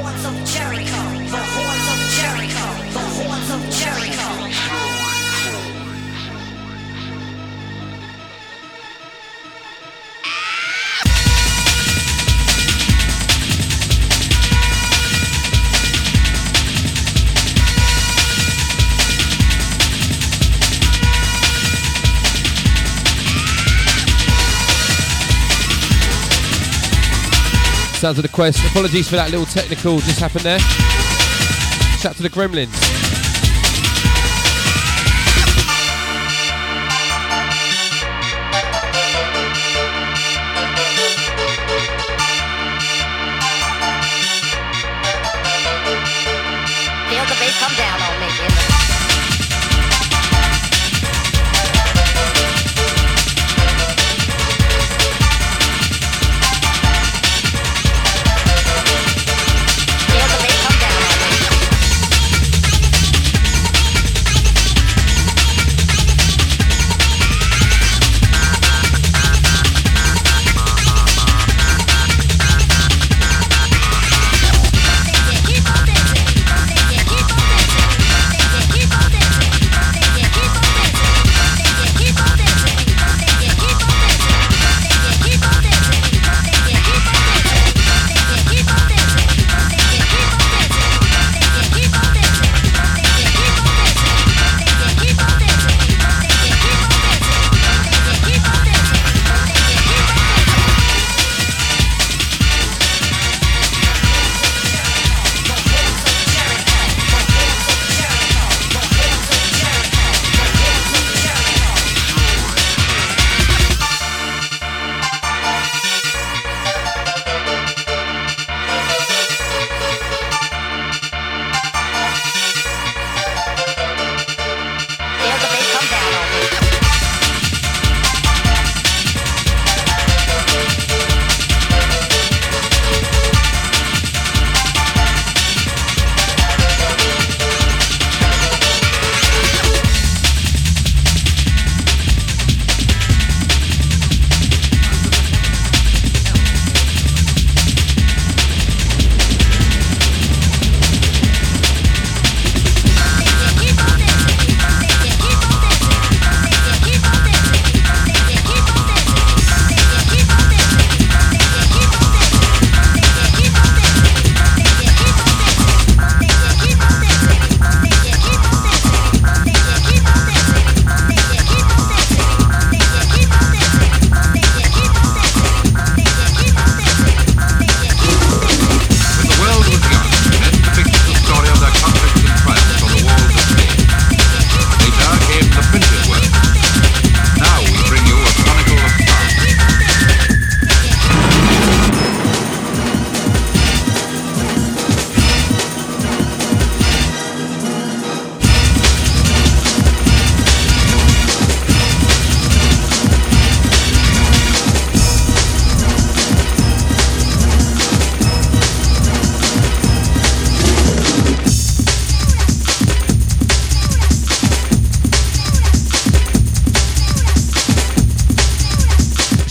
horns of Jericho. Sounds of the Quest. Apologies for that little technical just happened there. Shout to the Gremlins.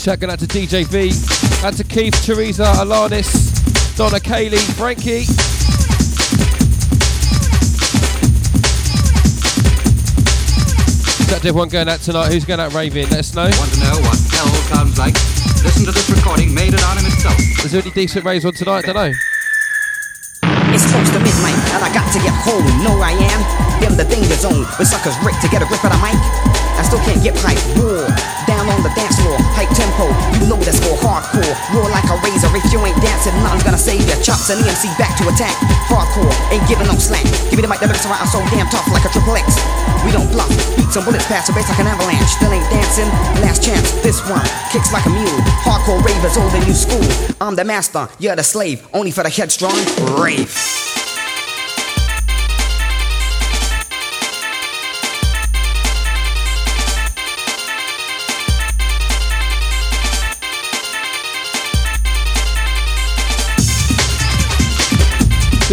Shout out to DJ V, out to Keith, Teresa, Alanis, Donna, Kaylee, Frankie. Shout to everyone going out tonight. Who's going out raving? Let us know. Want to know what hell sounds like? Listen to this recording made it on in itself. Is there any decent raves on tonight? Don't know. It's close to midnight, and I got to get home. Know I am in the danger zone with suckers Rick to get a grip of the mic. I still can't get pipe. War tempo. You know that's for hardcore. Roar like a razor. If you ain't dancing, nothing's gonna save ya. Chops and EMC back to attack. Hardcore ain't giving no slack. Give me the mic, the lyrics around. I'm so damn tough like a triple X. We don't bluff. Beats and bullets pass the bass like an avalanche. Still ain't dancing. Last chance. This one kicks like a mule. Hardcore ravers, old and new school. I'm the master, you're the slave. Only for the headstrong. Rave.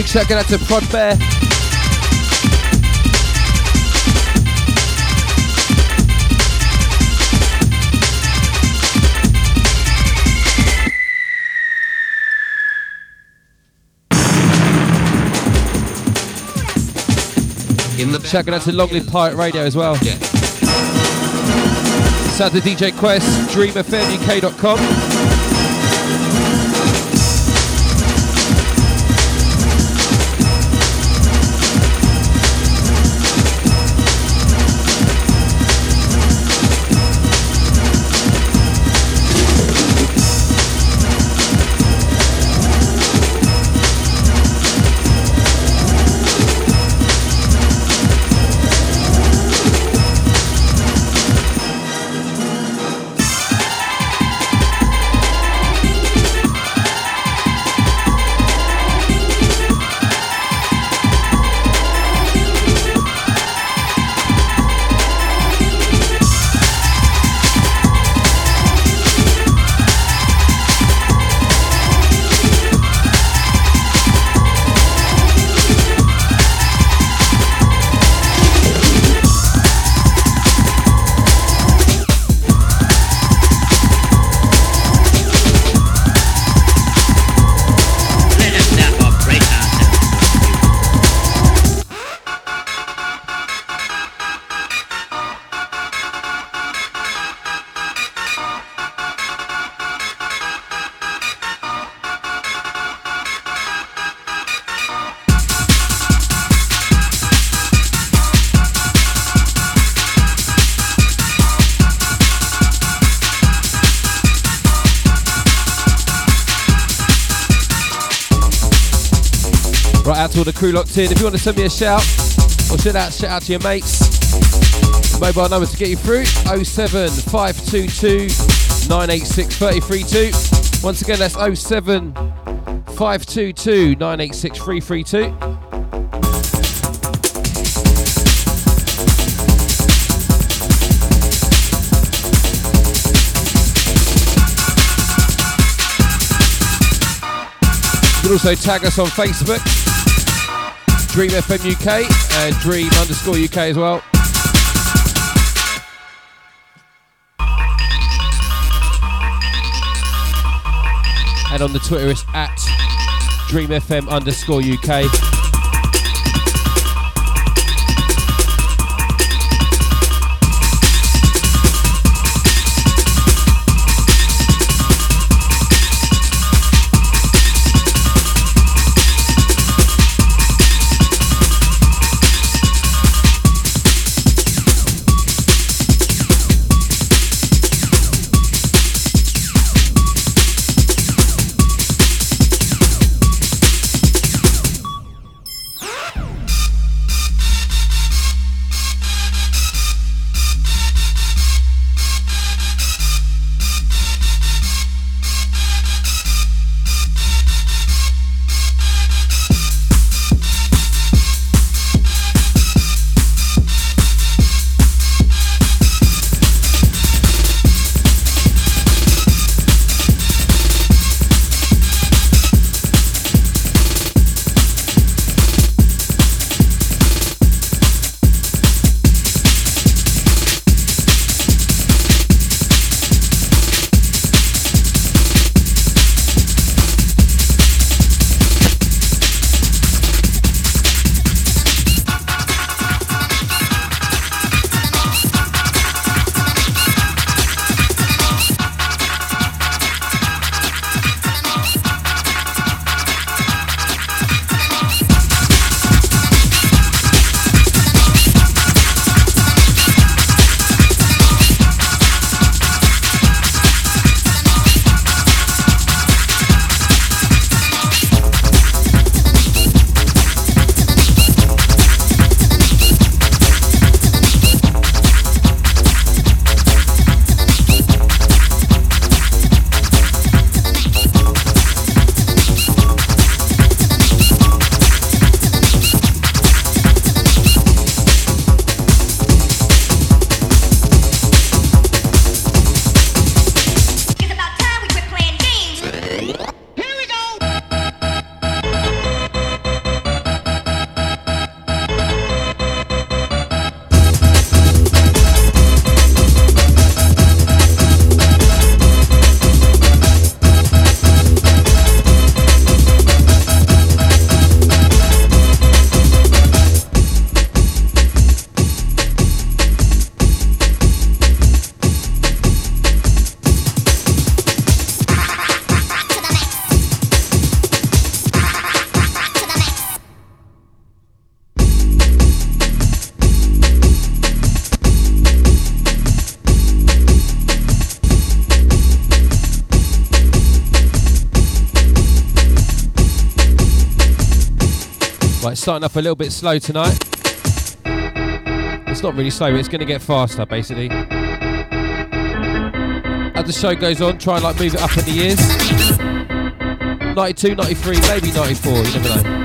Big shout out to Prod Bear. checking out to Long Live Pirate Radio as well. Yeah. Shout the to DJ Quest, dreamfmuk.com. Right out to all the crew locked in. If you want to send me a shout or send out shout out to your mates, mobile number to get you through 07522 986 332. Once again, that's 07522 986 332. You can also tag us on Facebook, Dream FM UK and uh, Dream underscore UK as well. And on the Twitter it's at Dream FM underscore UK. Starting off a little bit slow tonight. It's not really slow, it's going to get faster basically. As the show goes on, try and like move it up in the years. 92, 93, maybe 94, you never know.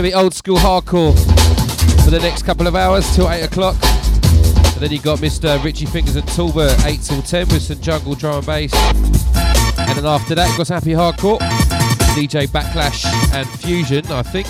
Going to be old school hardcore for the next couple of hours till 8 o'clock. And then you got Mr. Richie Fingers and Talbot 8 till 10 with some jungle drum and bass. And then after that, you got Happy Hardcore, DJ Backlash and Fusion, I think.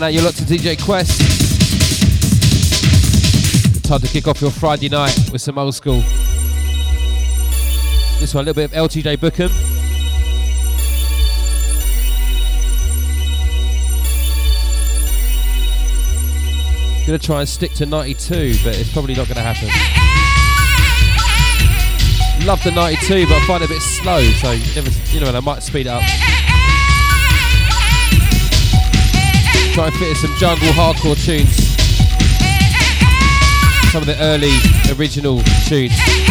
Now, you're locked to DJ Quest. Time to kick off your Friday night with some old school. This one, a little bit of LTJ Bukem. Gonna try and stick to 92, but it's probably not gonna happen. Love the 92, but I find it a bit slow, so you never, you know, I might speed up. Try and fit in some jungle hardcore tunes. Some of the early original tunes.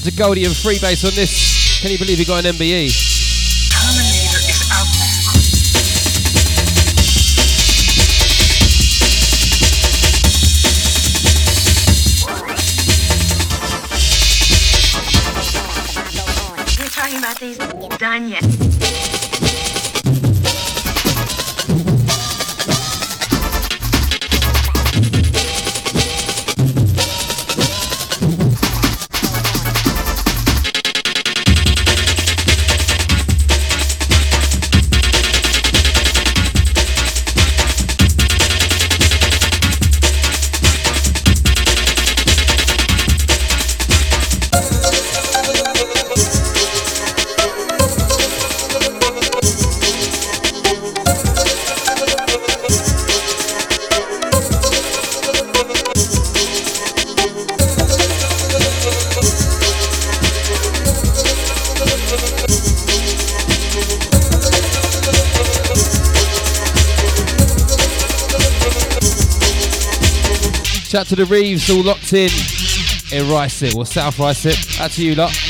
Shout to Goldie and Freebase on this. Can you believe he got an MBE? The Reeves, all locked in in Ruislip or South Ruislip. Out to you lot.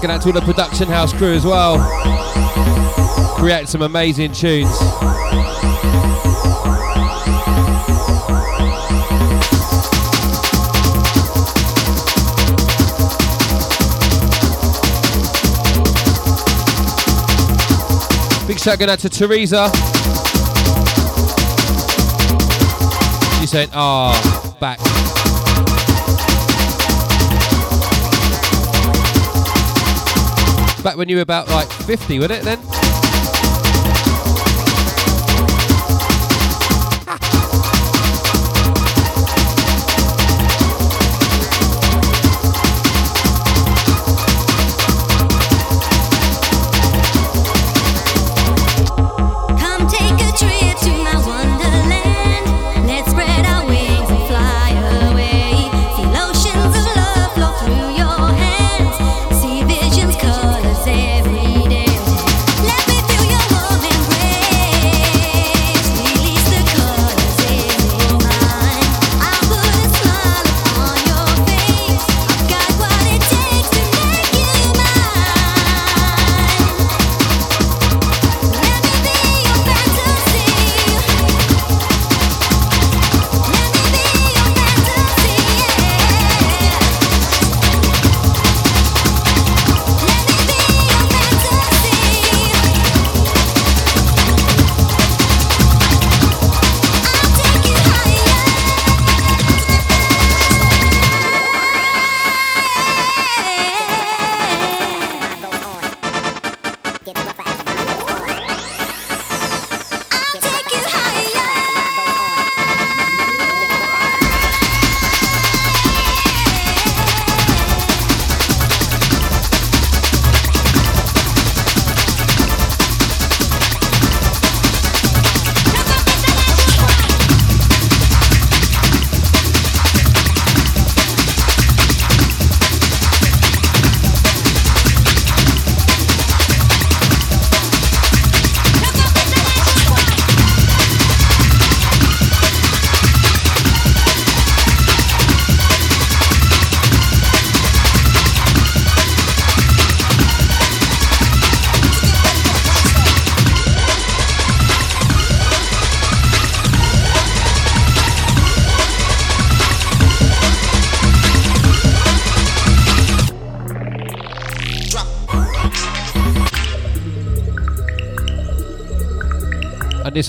Shouting out to all the production house crew as well. Created some amazing tunes. Big shout going out to Teresa. She said, ah, back. Back when you were about like 50, wasn't it then?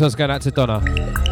This one's going out to Donna.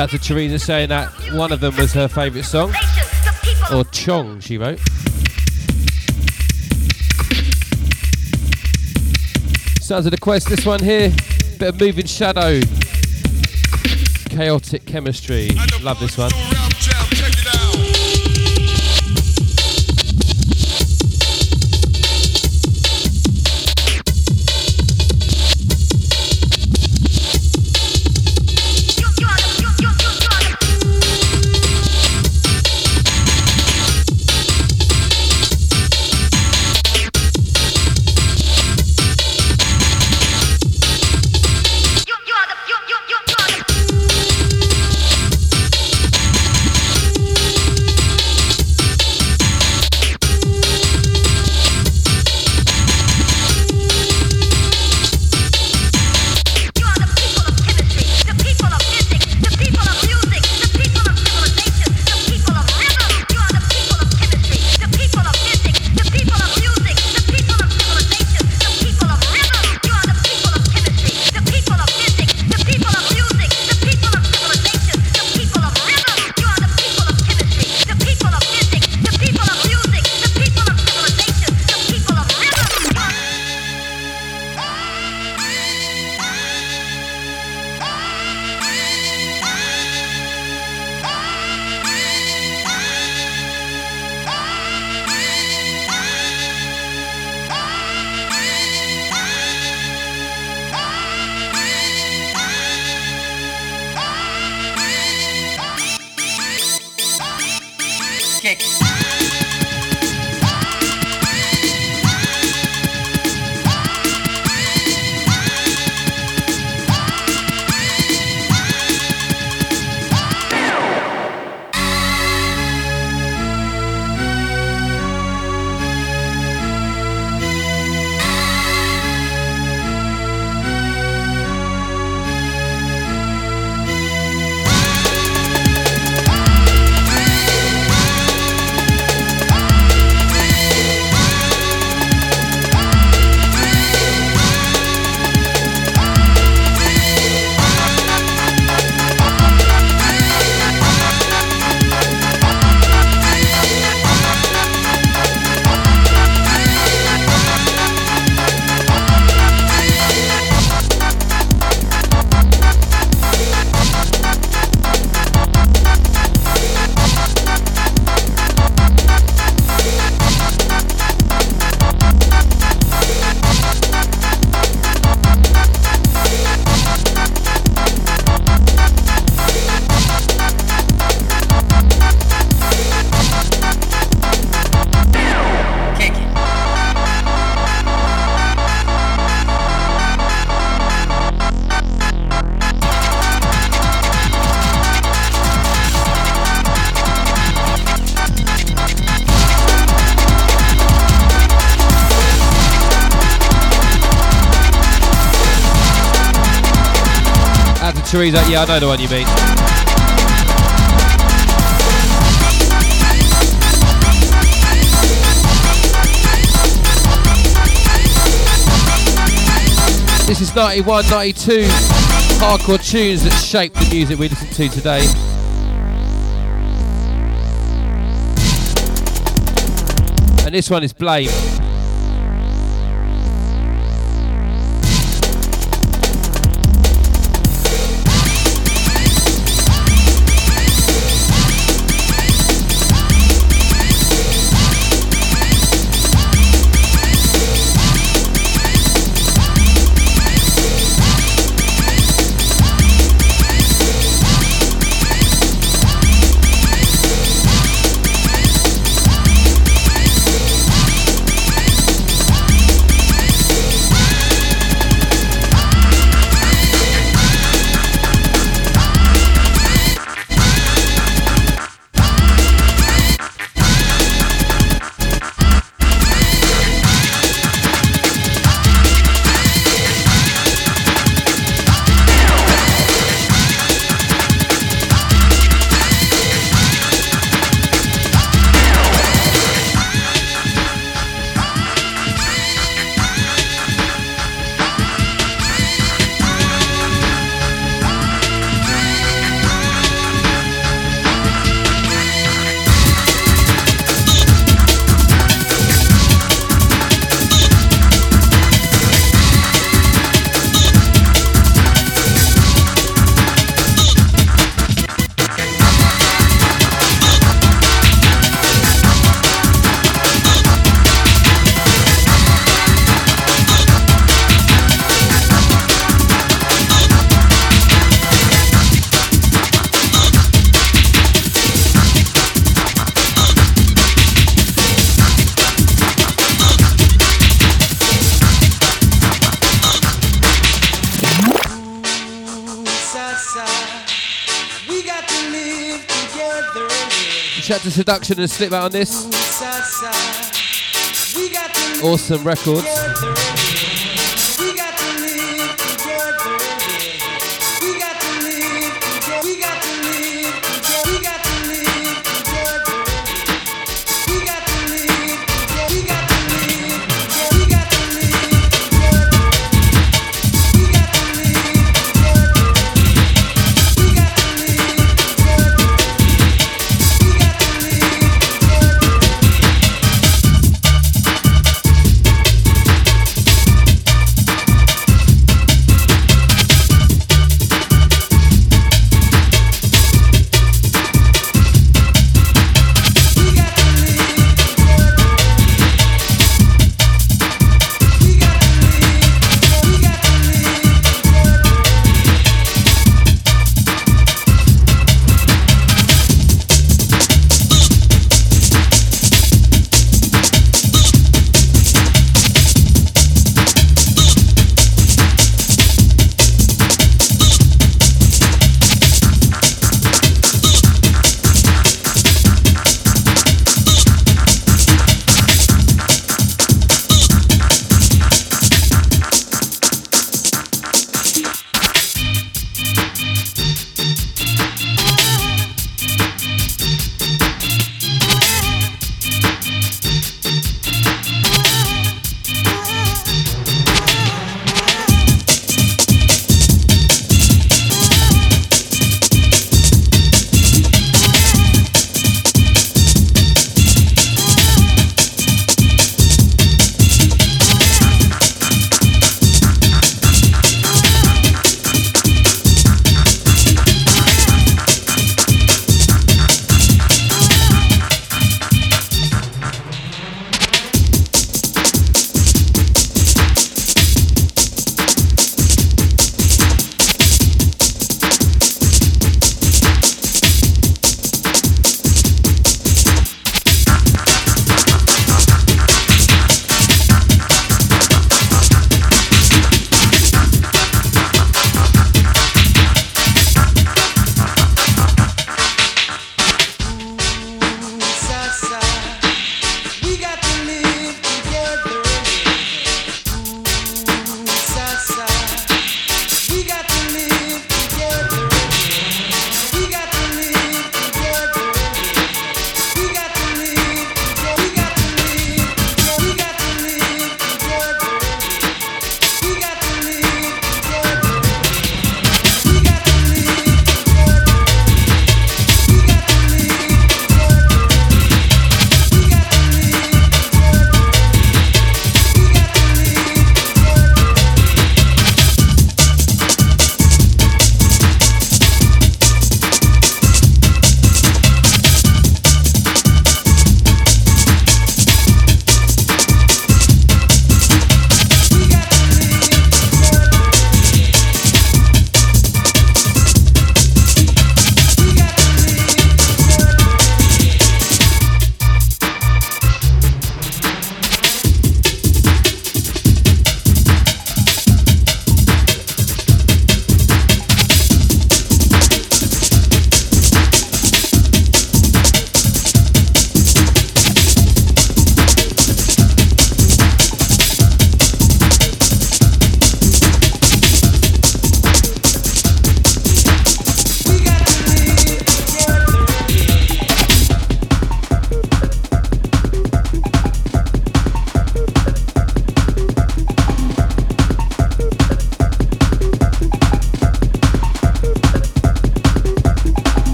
Out to Teresa saying that one of them was her favourite song. Or Chong, she wrote. Sounds of the quest, this one here. Bit of moving shadow. Chaotic chemistry. Love this one. Teresa, yeah, I know the one you mean. This is 91, 92 hardcore tunes that shape the music we listen to today. And this one is Blame. To Seduction and Slip out on this. Awesome records.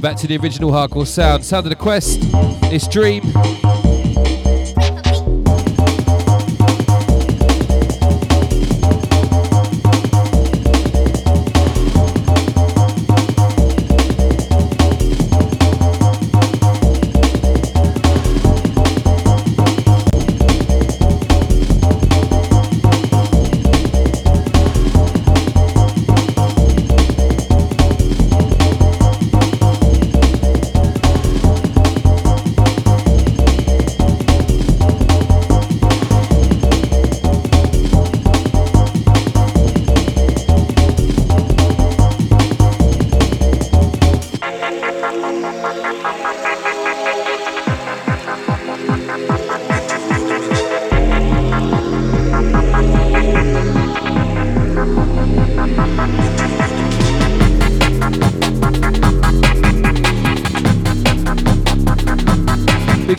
You back to the original hardcore sound. Sound of the Quest, it's Dream.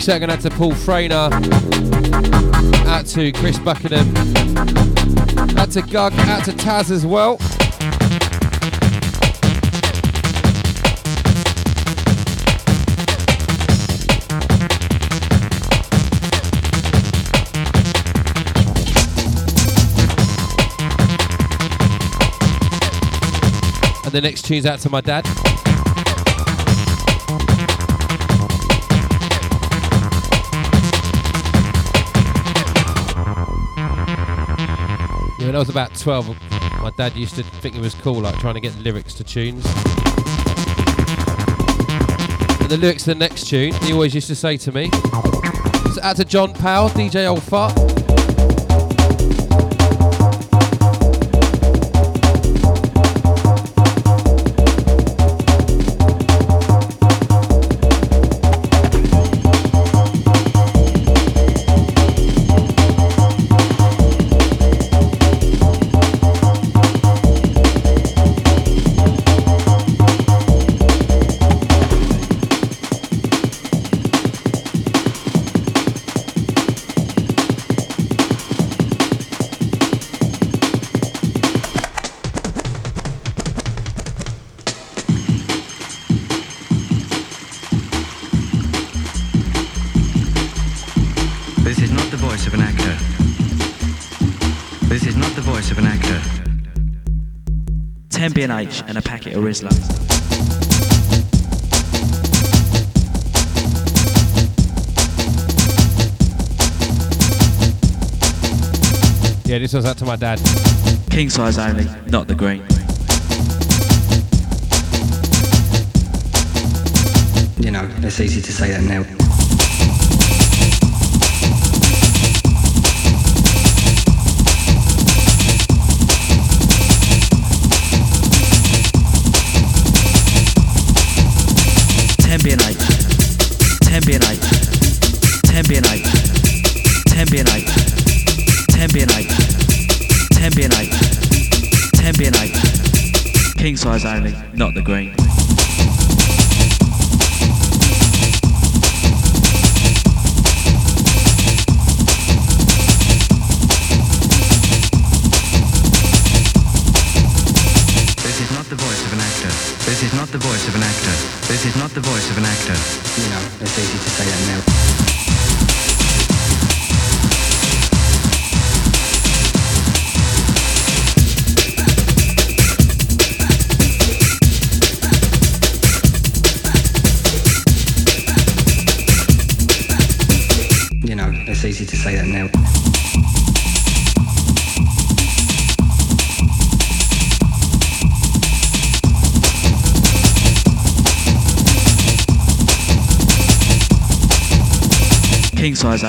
Big shout out to Paul Frainer, out to Chris Buckingham, out to Gug, out to Taz as well. And the next tune's out to my dad. When I was about 12, my dad used to think it was cool, like trying to get lyrics to tunes. The lyrics to the next tune, he always used to say to me, so out to John Powell, DJ Old Fart. 10 B&H and a packet of Rizla. Yeah, this was out to my dad. King size only, not the green. You know, it's easy to say that now. Size only, not the green. This is not the voice of an actor. This is not the voice of an actor. This is not the voice of an actor.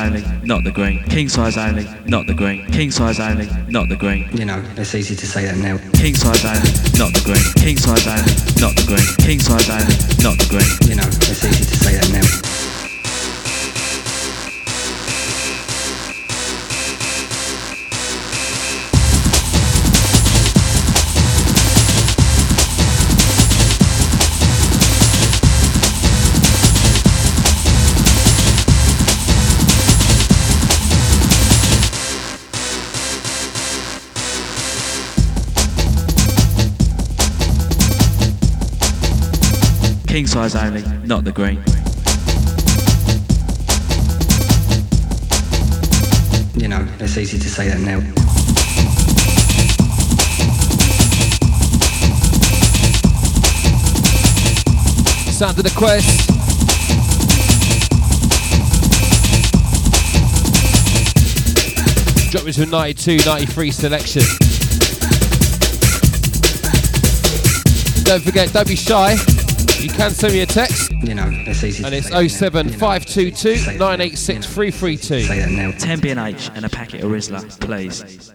Only, not the green. King size only, not the green. King size only, not the green. You know, it's easy to say that now. King size only, not the green. King size only, not the green. King size only, not the green. You know, it's easy to say that now. King size only, not the green. You know, it's easy to say that now. Sound of the quest. Drop me to a 92, 93 selection. Don't forget, don't be shy. You can send me a text, You know, it's easy and it's say that now. 07522 You know, say that now. 986 332. Say that now. 10 B&H and a packet of Rizla, please.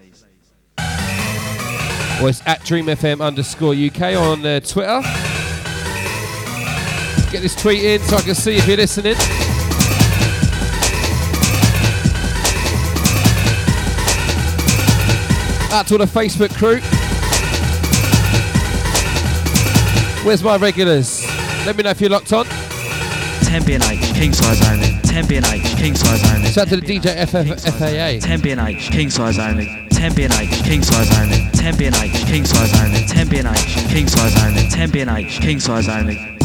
Or it's at DreamFM underscore UK on uh, Twitter. Get this tweet in so I can see if you're listening. Out to all the Facebook crew. Where's my regulars? Let me know if you're locked on. 10 B&H, king size only. 10 B&H, king size only. Shout out to the DJ FF, FAA. 10 B&H, king size only. 10 B&H, king size only. 10 B&H, king size only. 10 B&H, king size only. 10 B&H, king size only.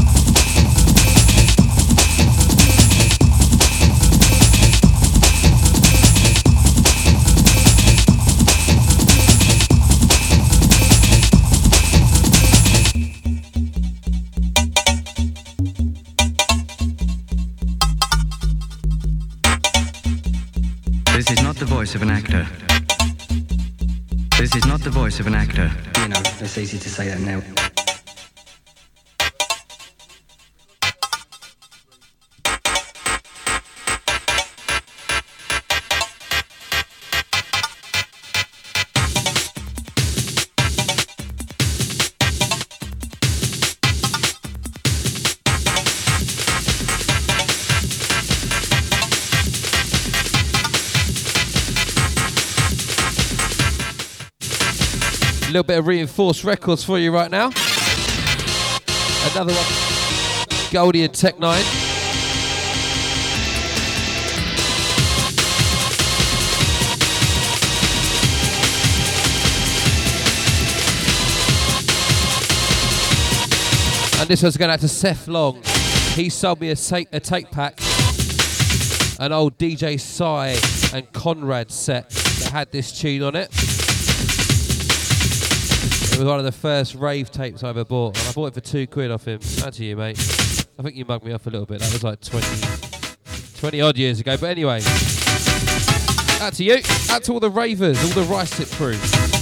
Voice of an actor. This is not the voice of an actor. You know, it's easy to say that now. Little bit of reinforced records for you right now. Another one. Goldie and Tech 9. And this one's going out to Seth Long. He sold me a tape, a tape pack, an old DJ Psy and Conrad set that had this tune on it. It was one of the first rave tapes I ever bought, and I bought it for two quid off him. Out to you, mate. I think you mugged me off a little bit. That was like 20, 20 odd years ago. But anyway, out to you. Out to all the ravers, all the Ruislip crew.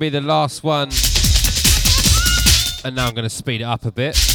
be the last one. And now I'm going to speed it up a bit.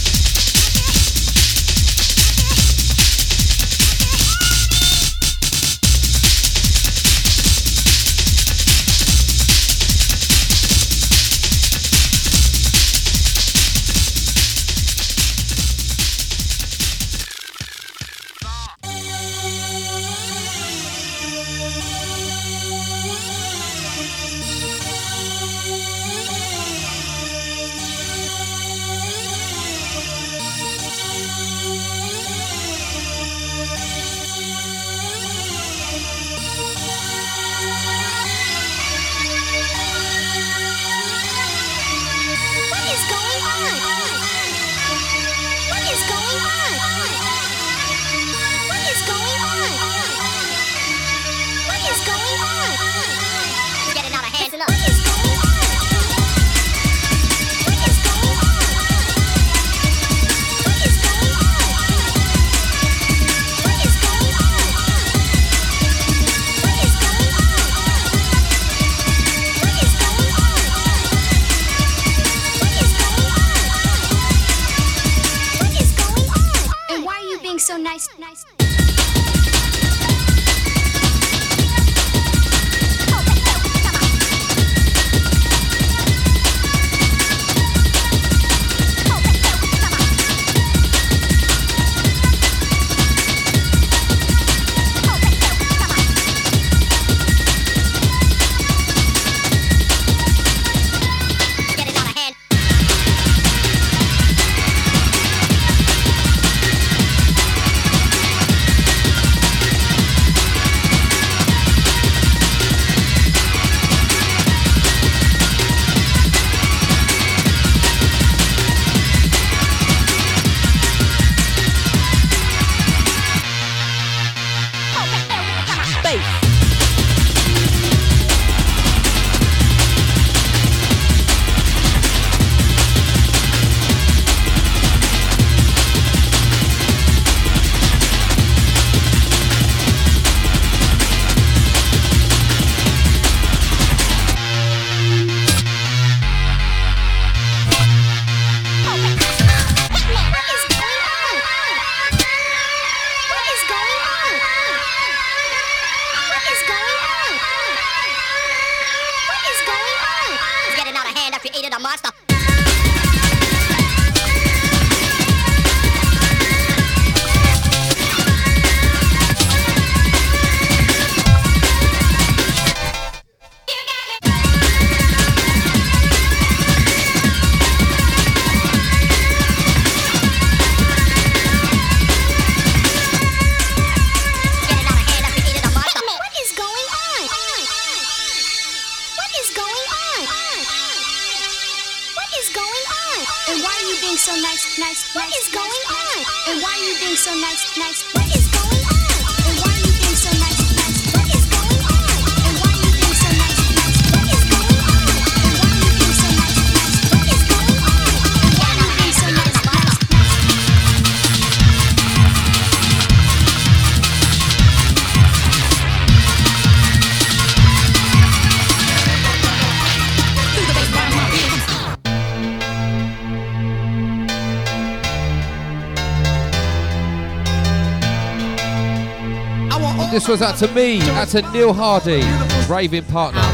This was out to me, out to Neil Hardy, raving partner.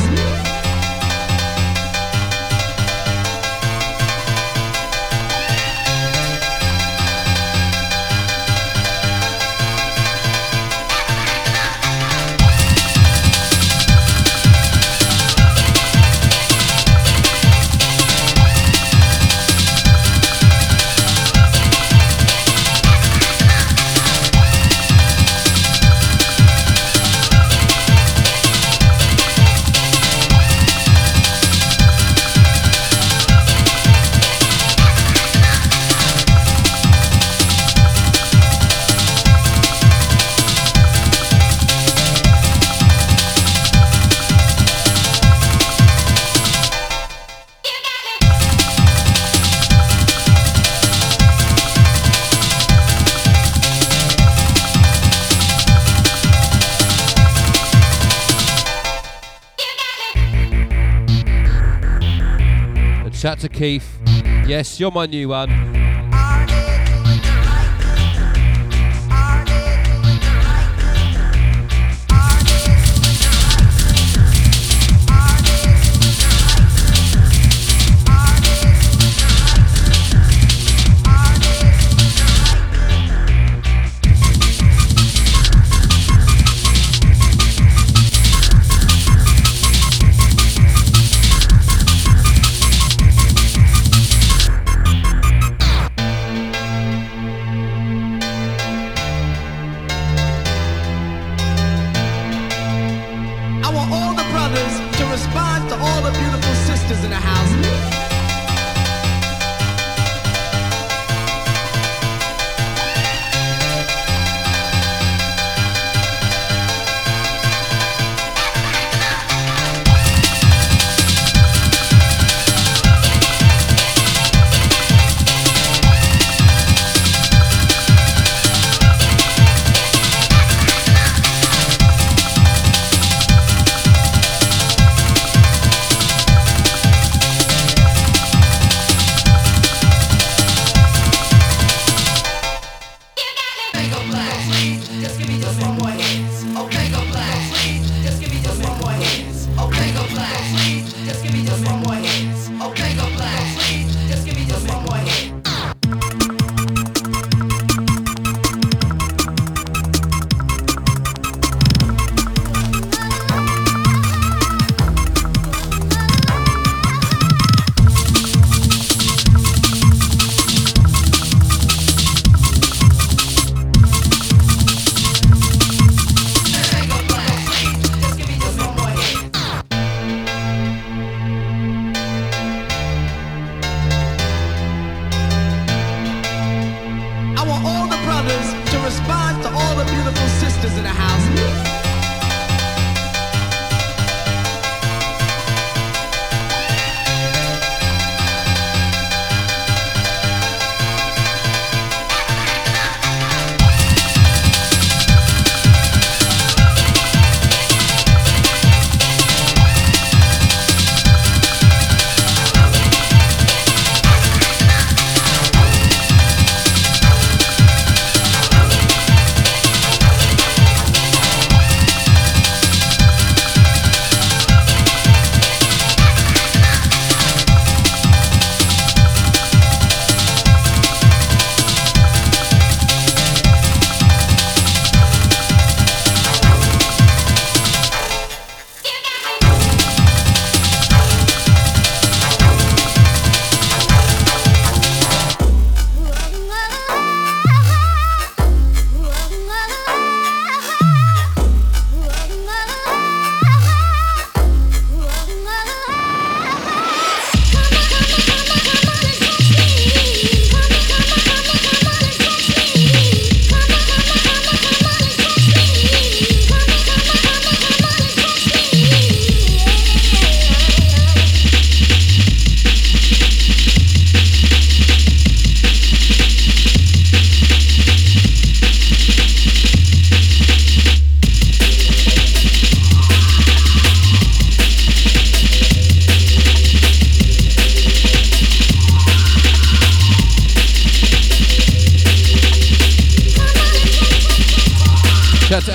Shout to Keith. Yes, you're my new one.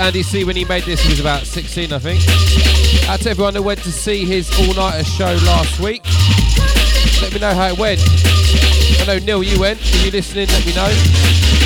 Andy C when he made this, he was about 16, I think. Out to everyone that went to see his all nighter show last week. Let me know how it went. I know Neil, you went. Are you listening? Let me know.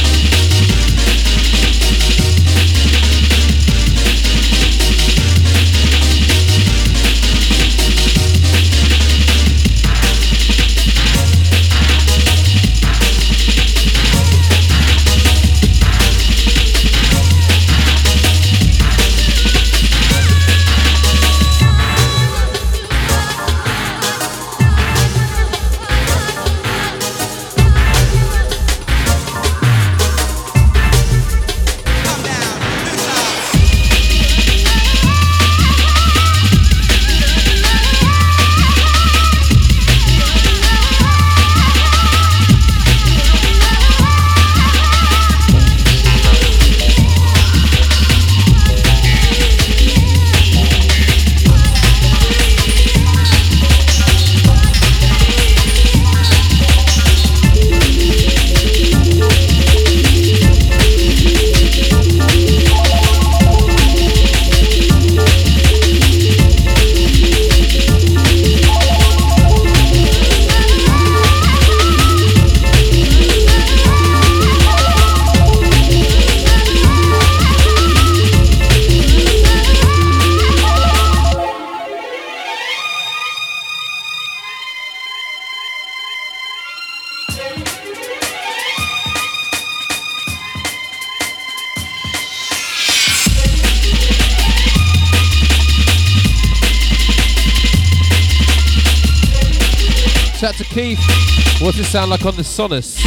Sound like on the Sonos?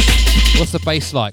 What's the bass like?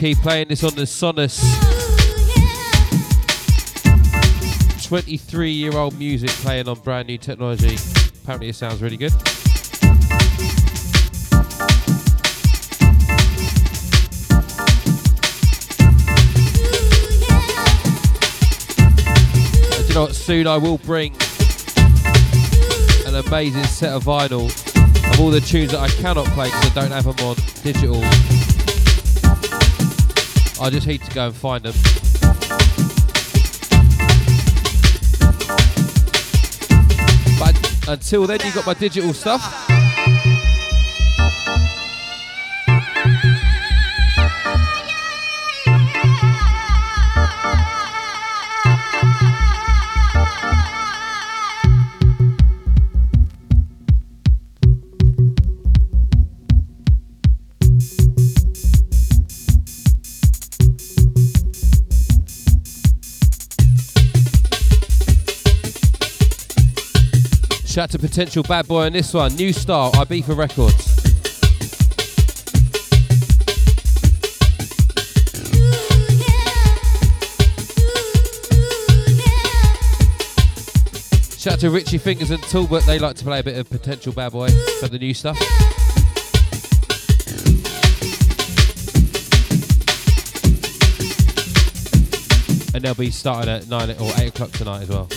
Keith playing this on the Sonos. 23 year old music playing on brand new technology. Apparently, it sounds really good. And you know what? Soon I will bring an amazing set of vinyl of all the tunes that I cannot play because I don't have them on digital. I just need to go and find them. But until then, you got my digital stuff. Shout out to potential bad boy on this one. New Star, Ibiza Records. Shout out to Richie Fingers and Talbot. They like to play a bit of potential bad boy for the new stuff. And they'll be starting at 9 or 8 o'clock tonight as well.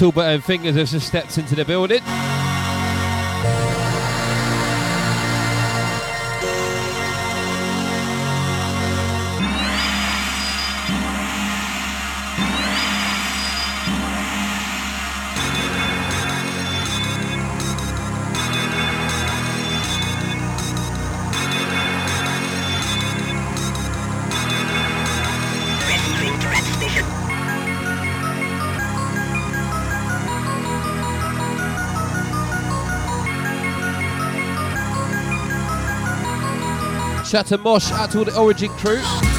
Talbot and Fingers have just stepped into the building. Shout to Mosh, out to all the Origin crew.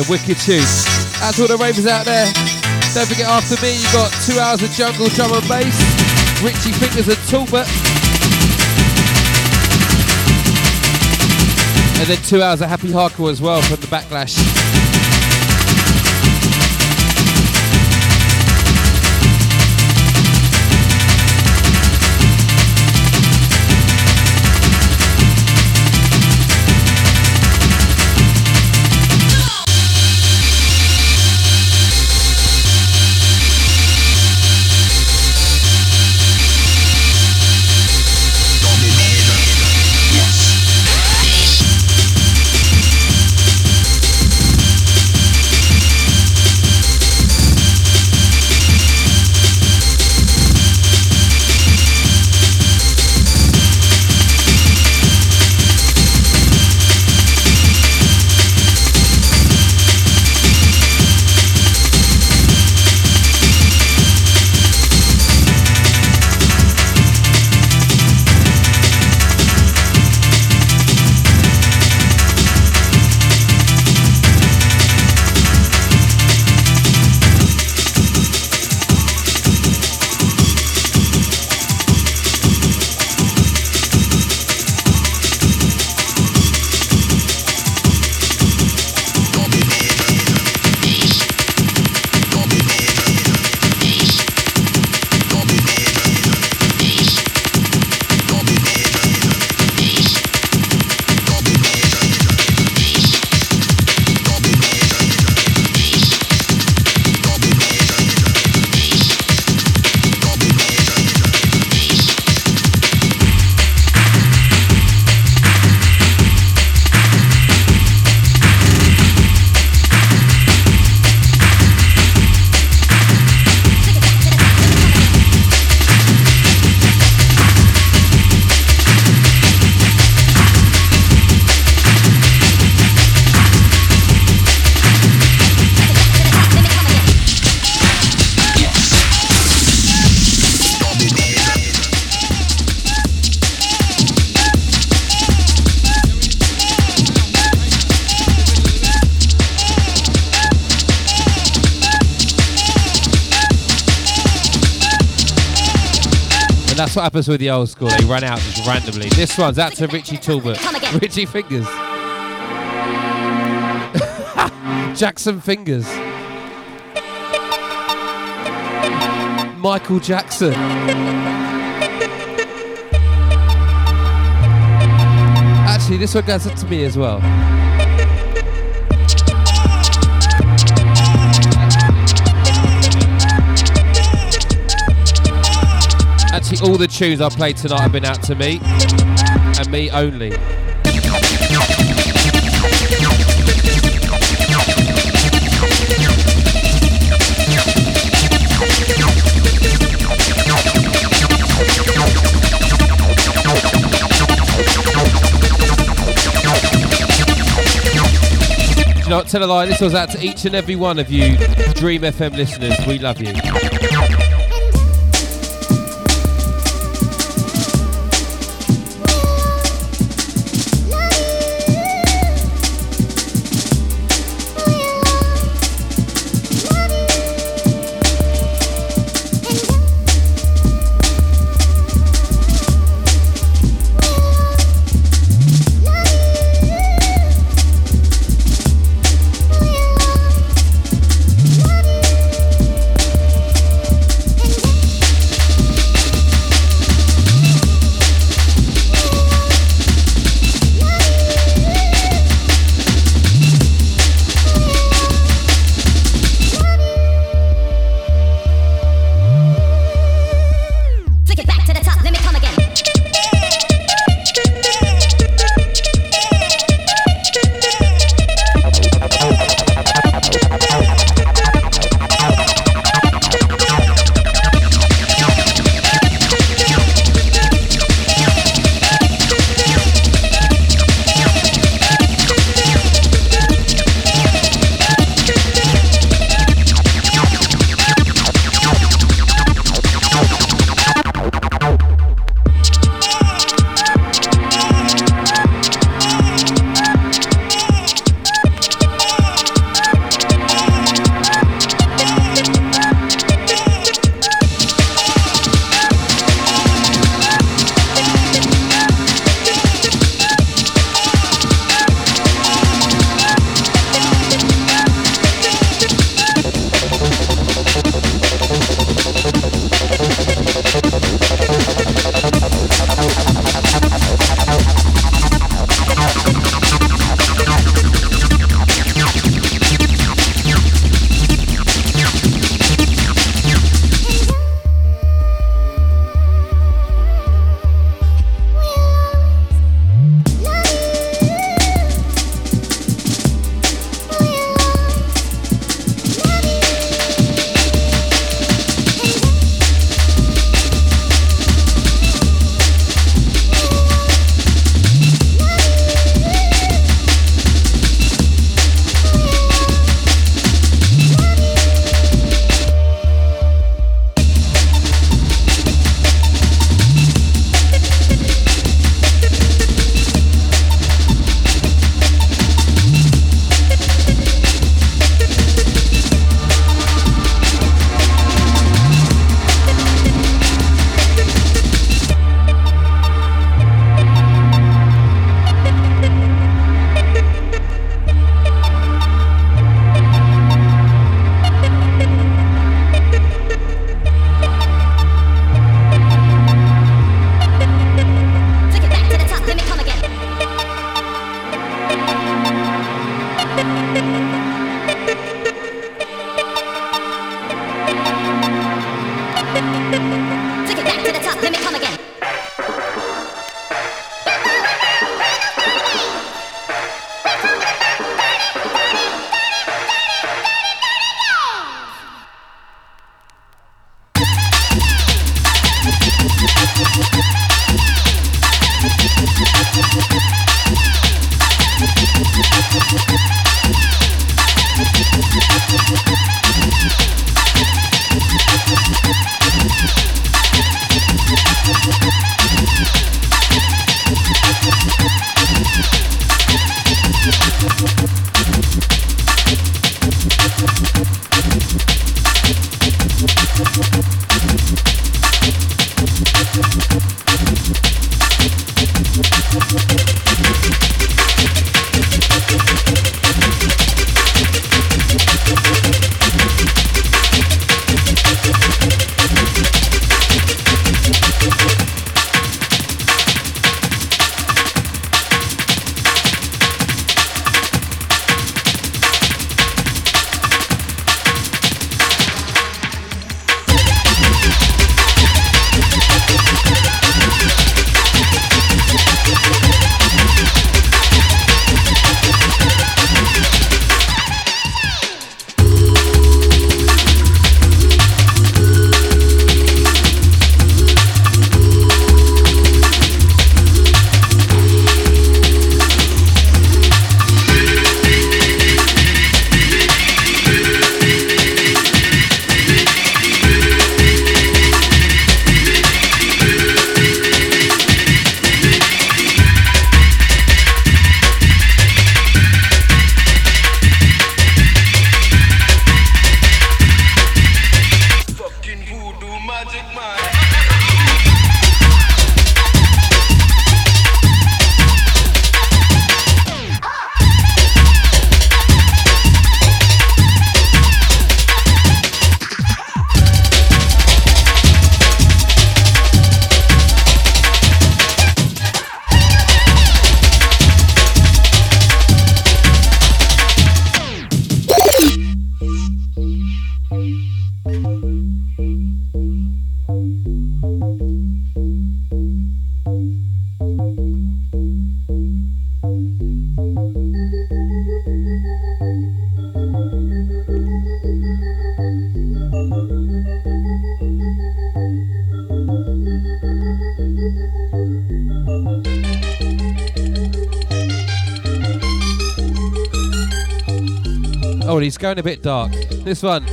A wicked tune. That's all the ravers out there. Don't forget, after me, you got two hours of jungle drum and bass, Richie Fingers and Talbot. And then two hours of happy hardcore as well from the backlash. That's what happens with the old school. They run out just randomly. This one's out to Richie Talbot. Richie Fingers. Jackson Fingers. Michael Jackson. Actually, this one goes up to me as well. Actually, all the tunes I played tonight have been out to me and me only. what? Tell a lie. This was out to each and every one of you Dream FM listeners. We love you. Going a bit dark. This one,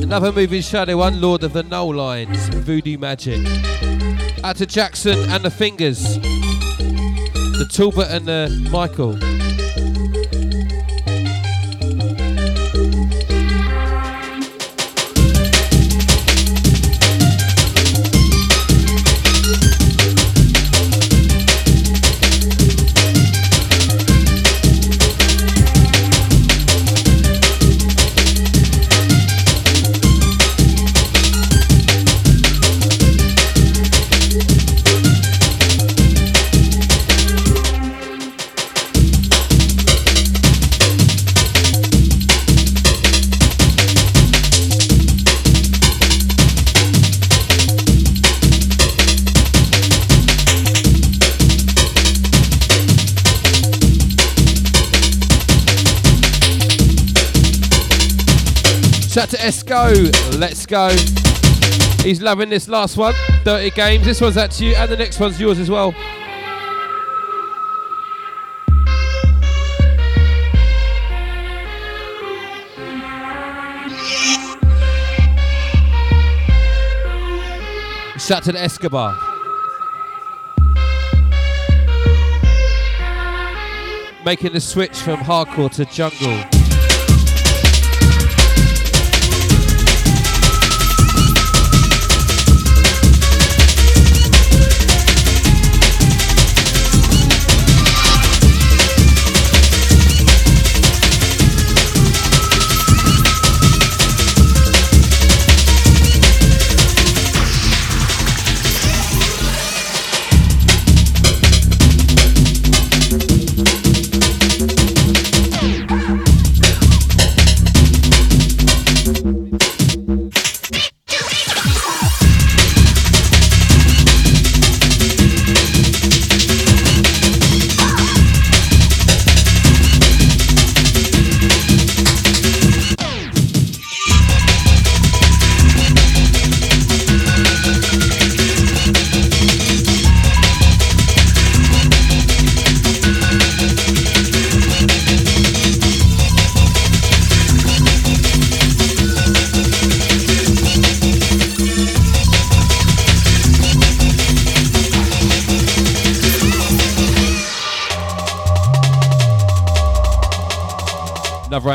another moving shadow one, Lord of the Null Lines, Voodoo Magic. Out to Jackson and the Fingers, the Talbot and the Michael. Esco, let's go. He's loving this last one, Dirty Games. This one's to you, and the next one's yours as well. Shout to the Escobar. Making the switch from hardcore to jungle.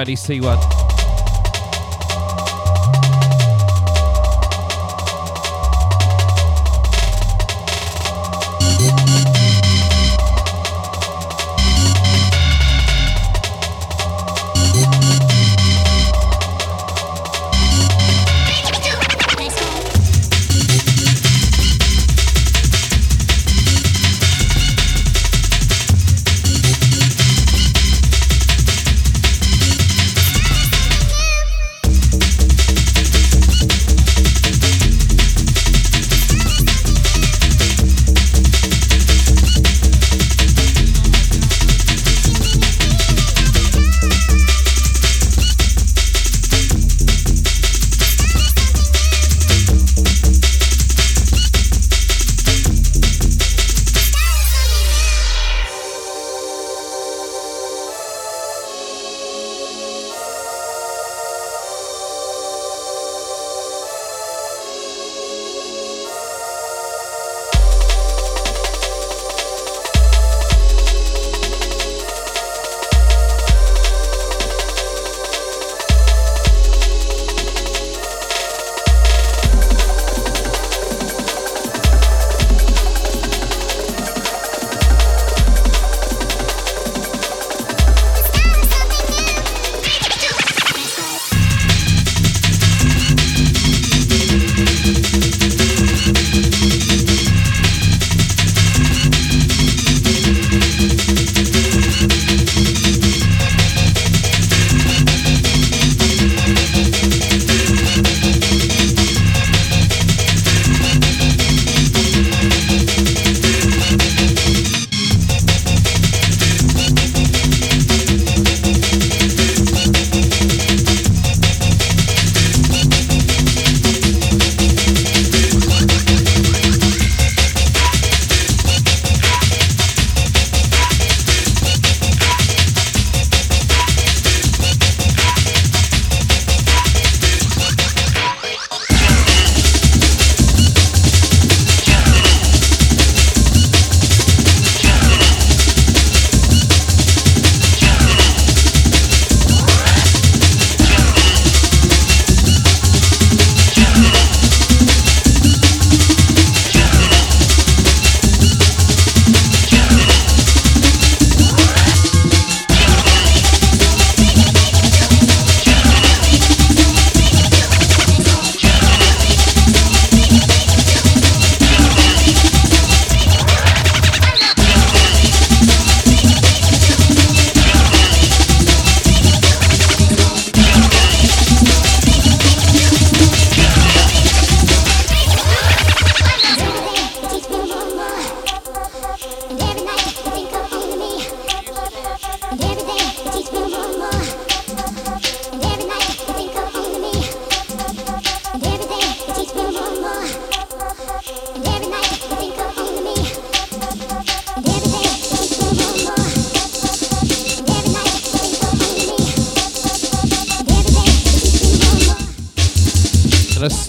Andy C1.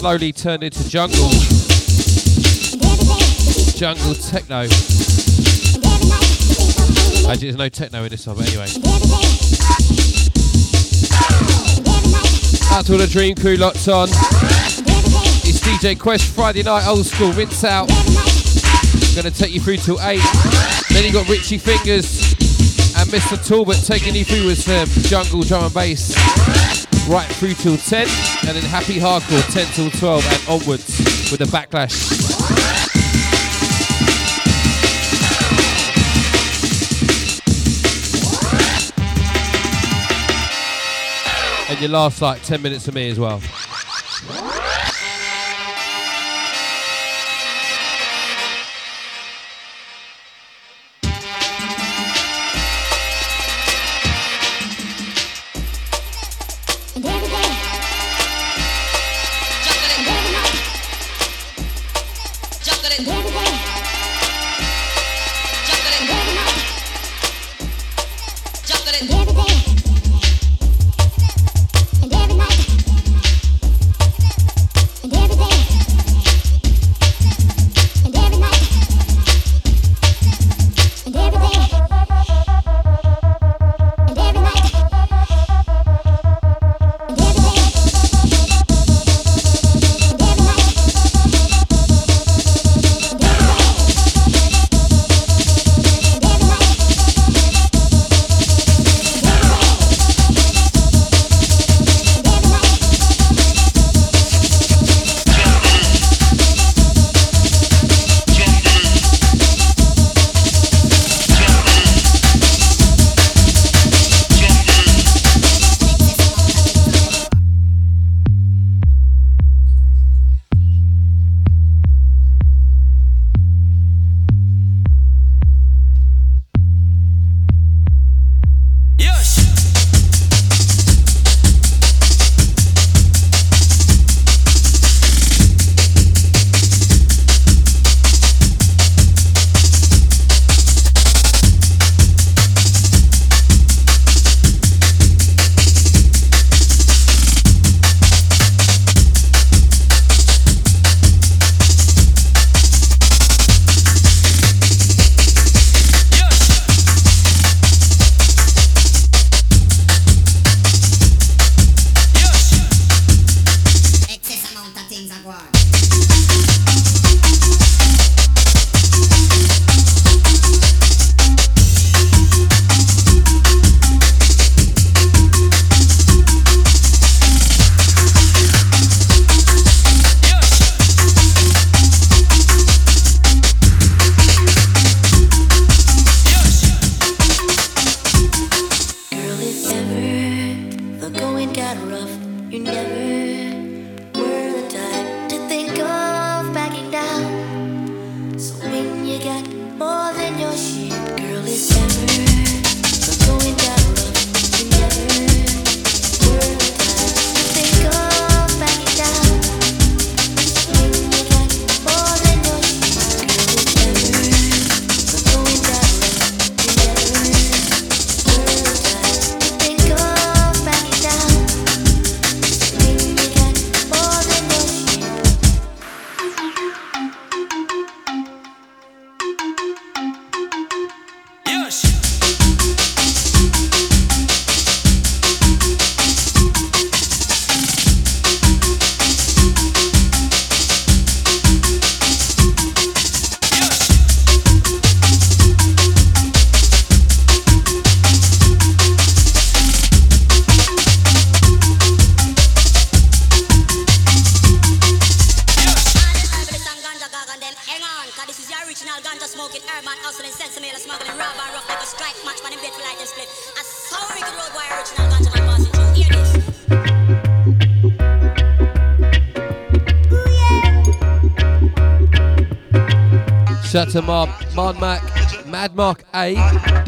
Slowly turned into jungle. Jungle techno. Actually, there's no techno in this one, but anyway. Out to all the Dream Crew locked on. It's DJ Quest Friday night, old school, rinse out. Gonna take you through till 8. Then you got Richie Fingers and Mr. Talbot taking you through with some jungle drum and bass right through till 10. And then Happy Hardcore 10 till 12 and onwards with the backlash. And your last like 10 minutes for me as well.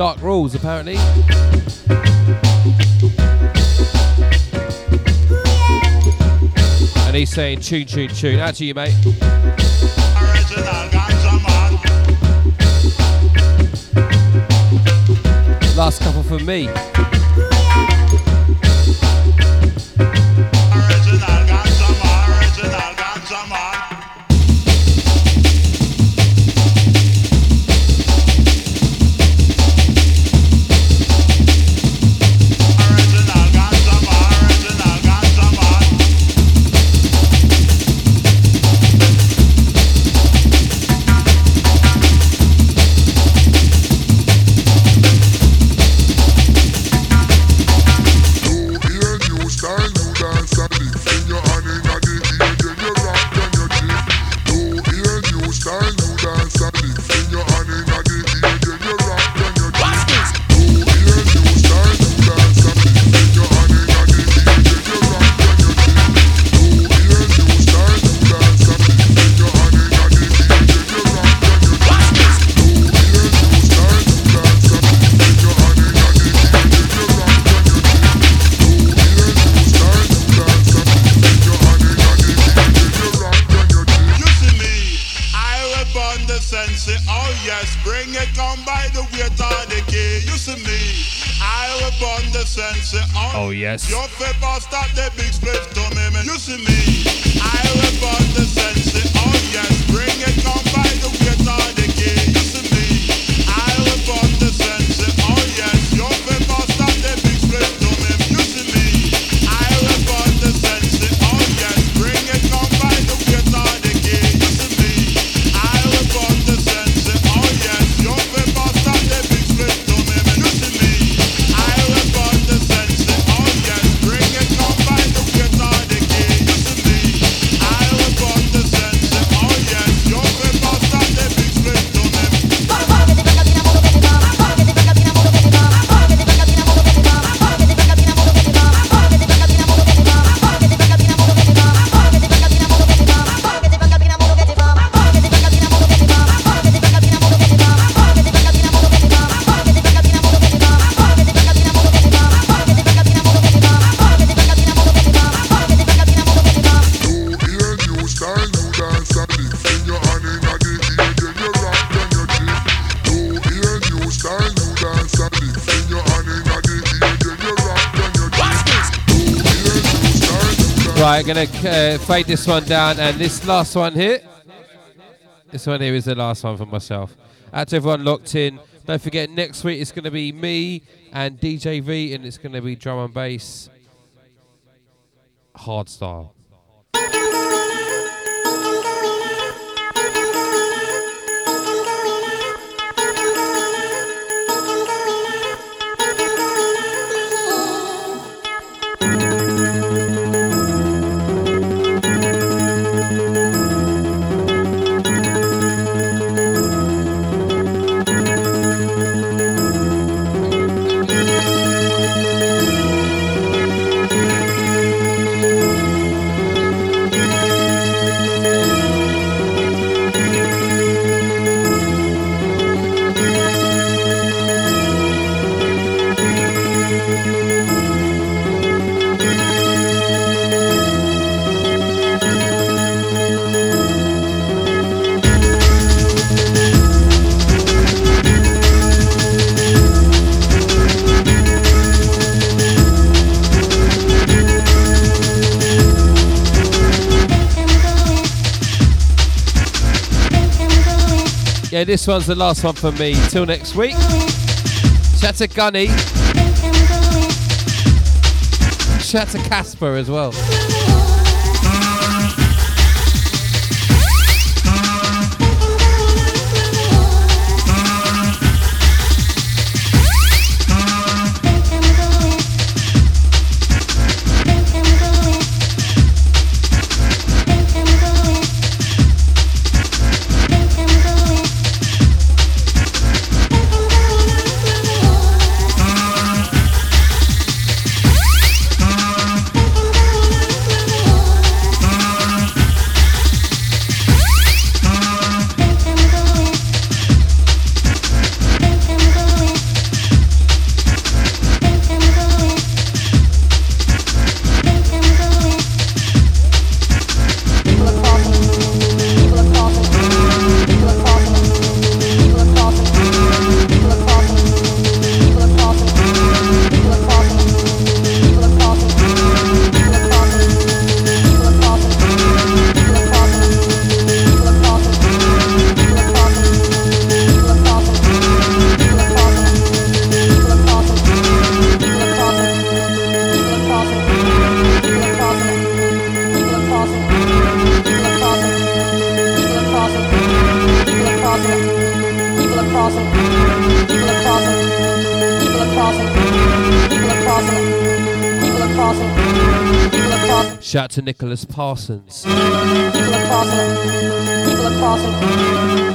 Dark Rules apparently. And he's saying tune, tune, tune. Out to you, mate. Last couple for me. Sense, oh yes, bring it come by the weight of the key. You see me, I upon the sense, oh, Oh, yes. Your favor start the big split to me. You see me, I upon the sense, eh, oh yes, bring it come by Right, gonna uh, fade this one down, and this last one here. This one here is the last one for myself. Out to everyone locked in. Don't forget, next week it's gonna be me and DJ V, and it's gonna be drum and bass, hard style. This one's the last one for me. Till next week. Shout to Gunny. Shout to Casper as well. Shout to Nicholas Parsons. Crossing. People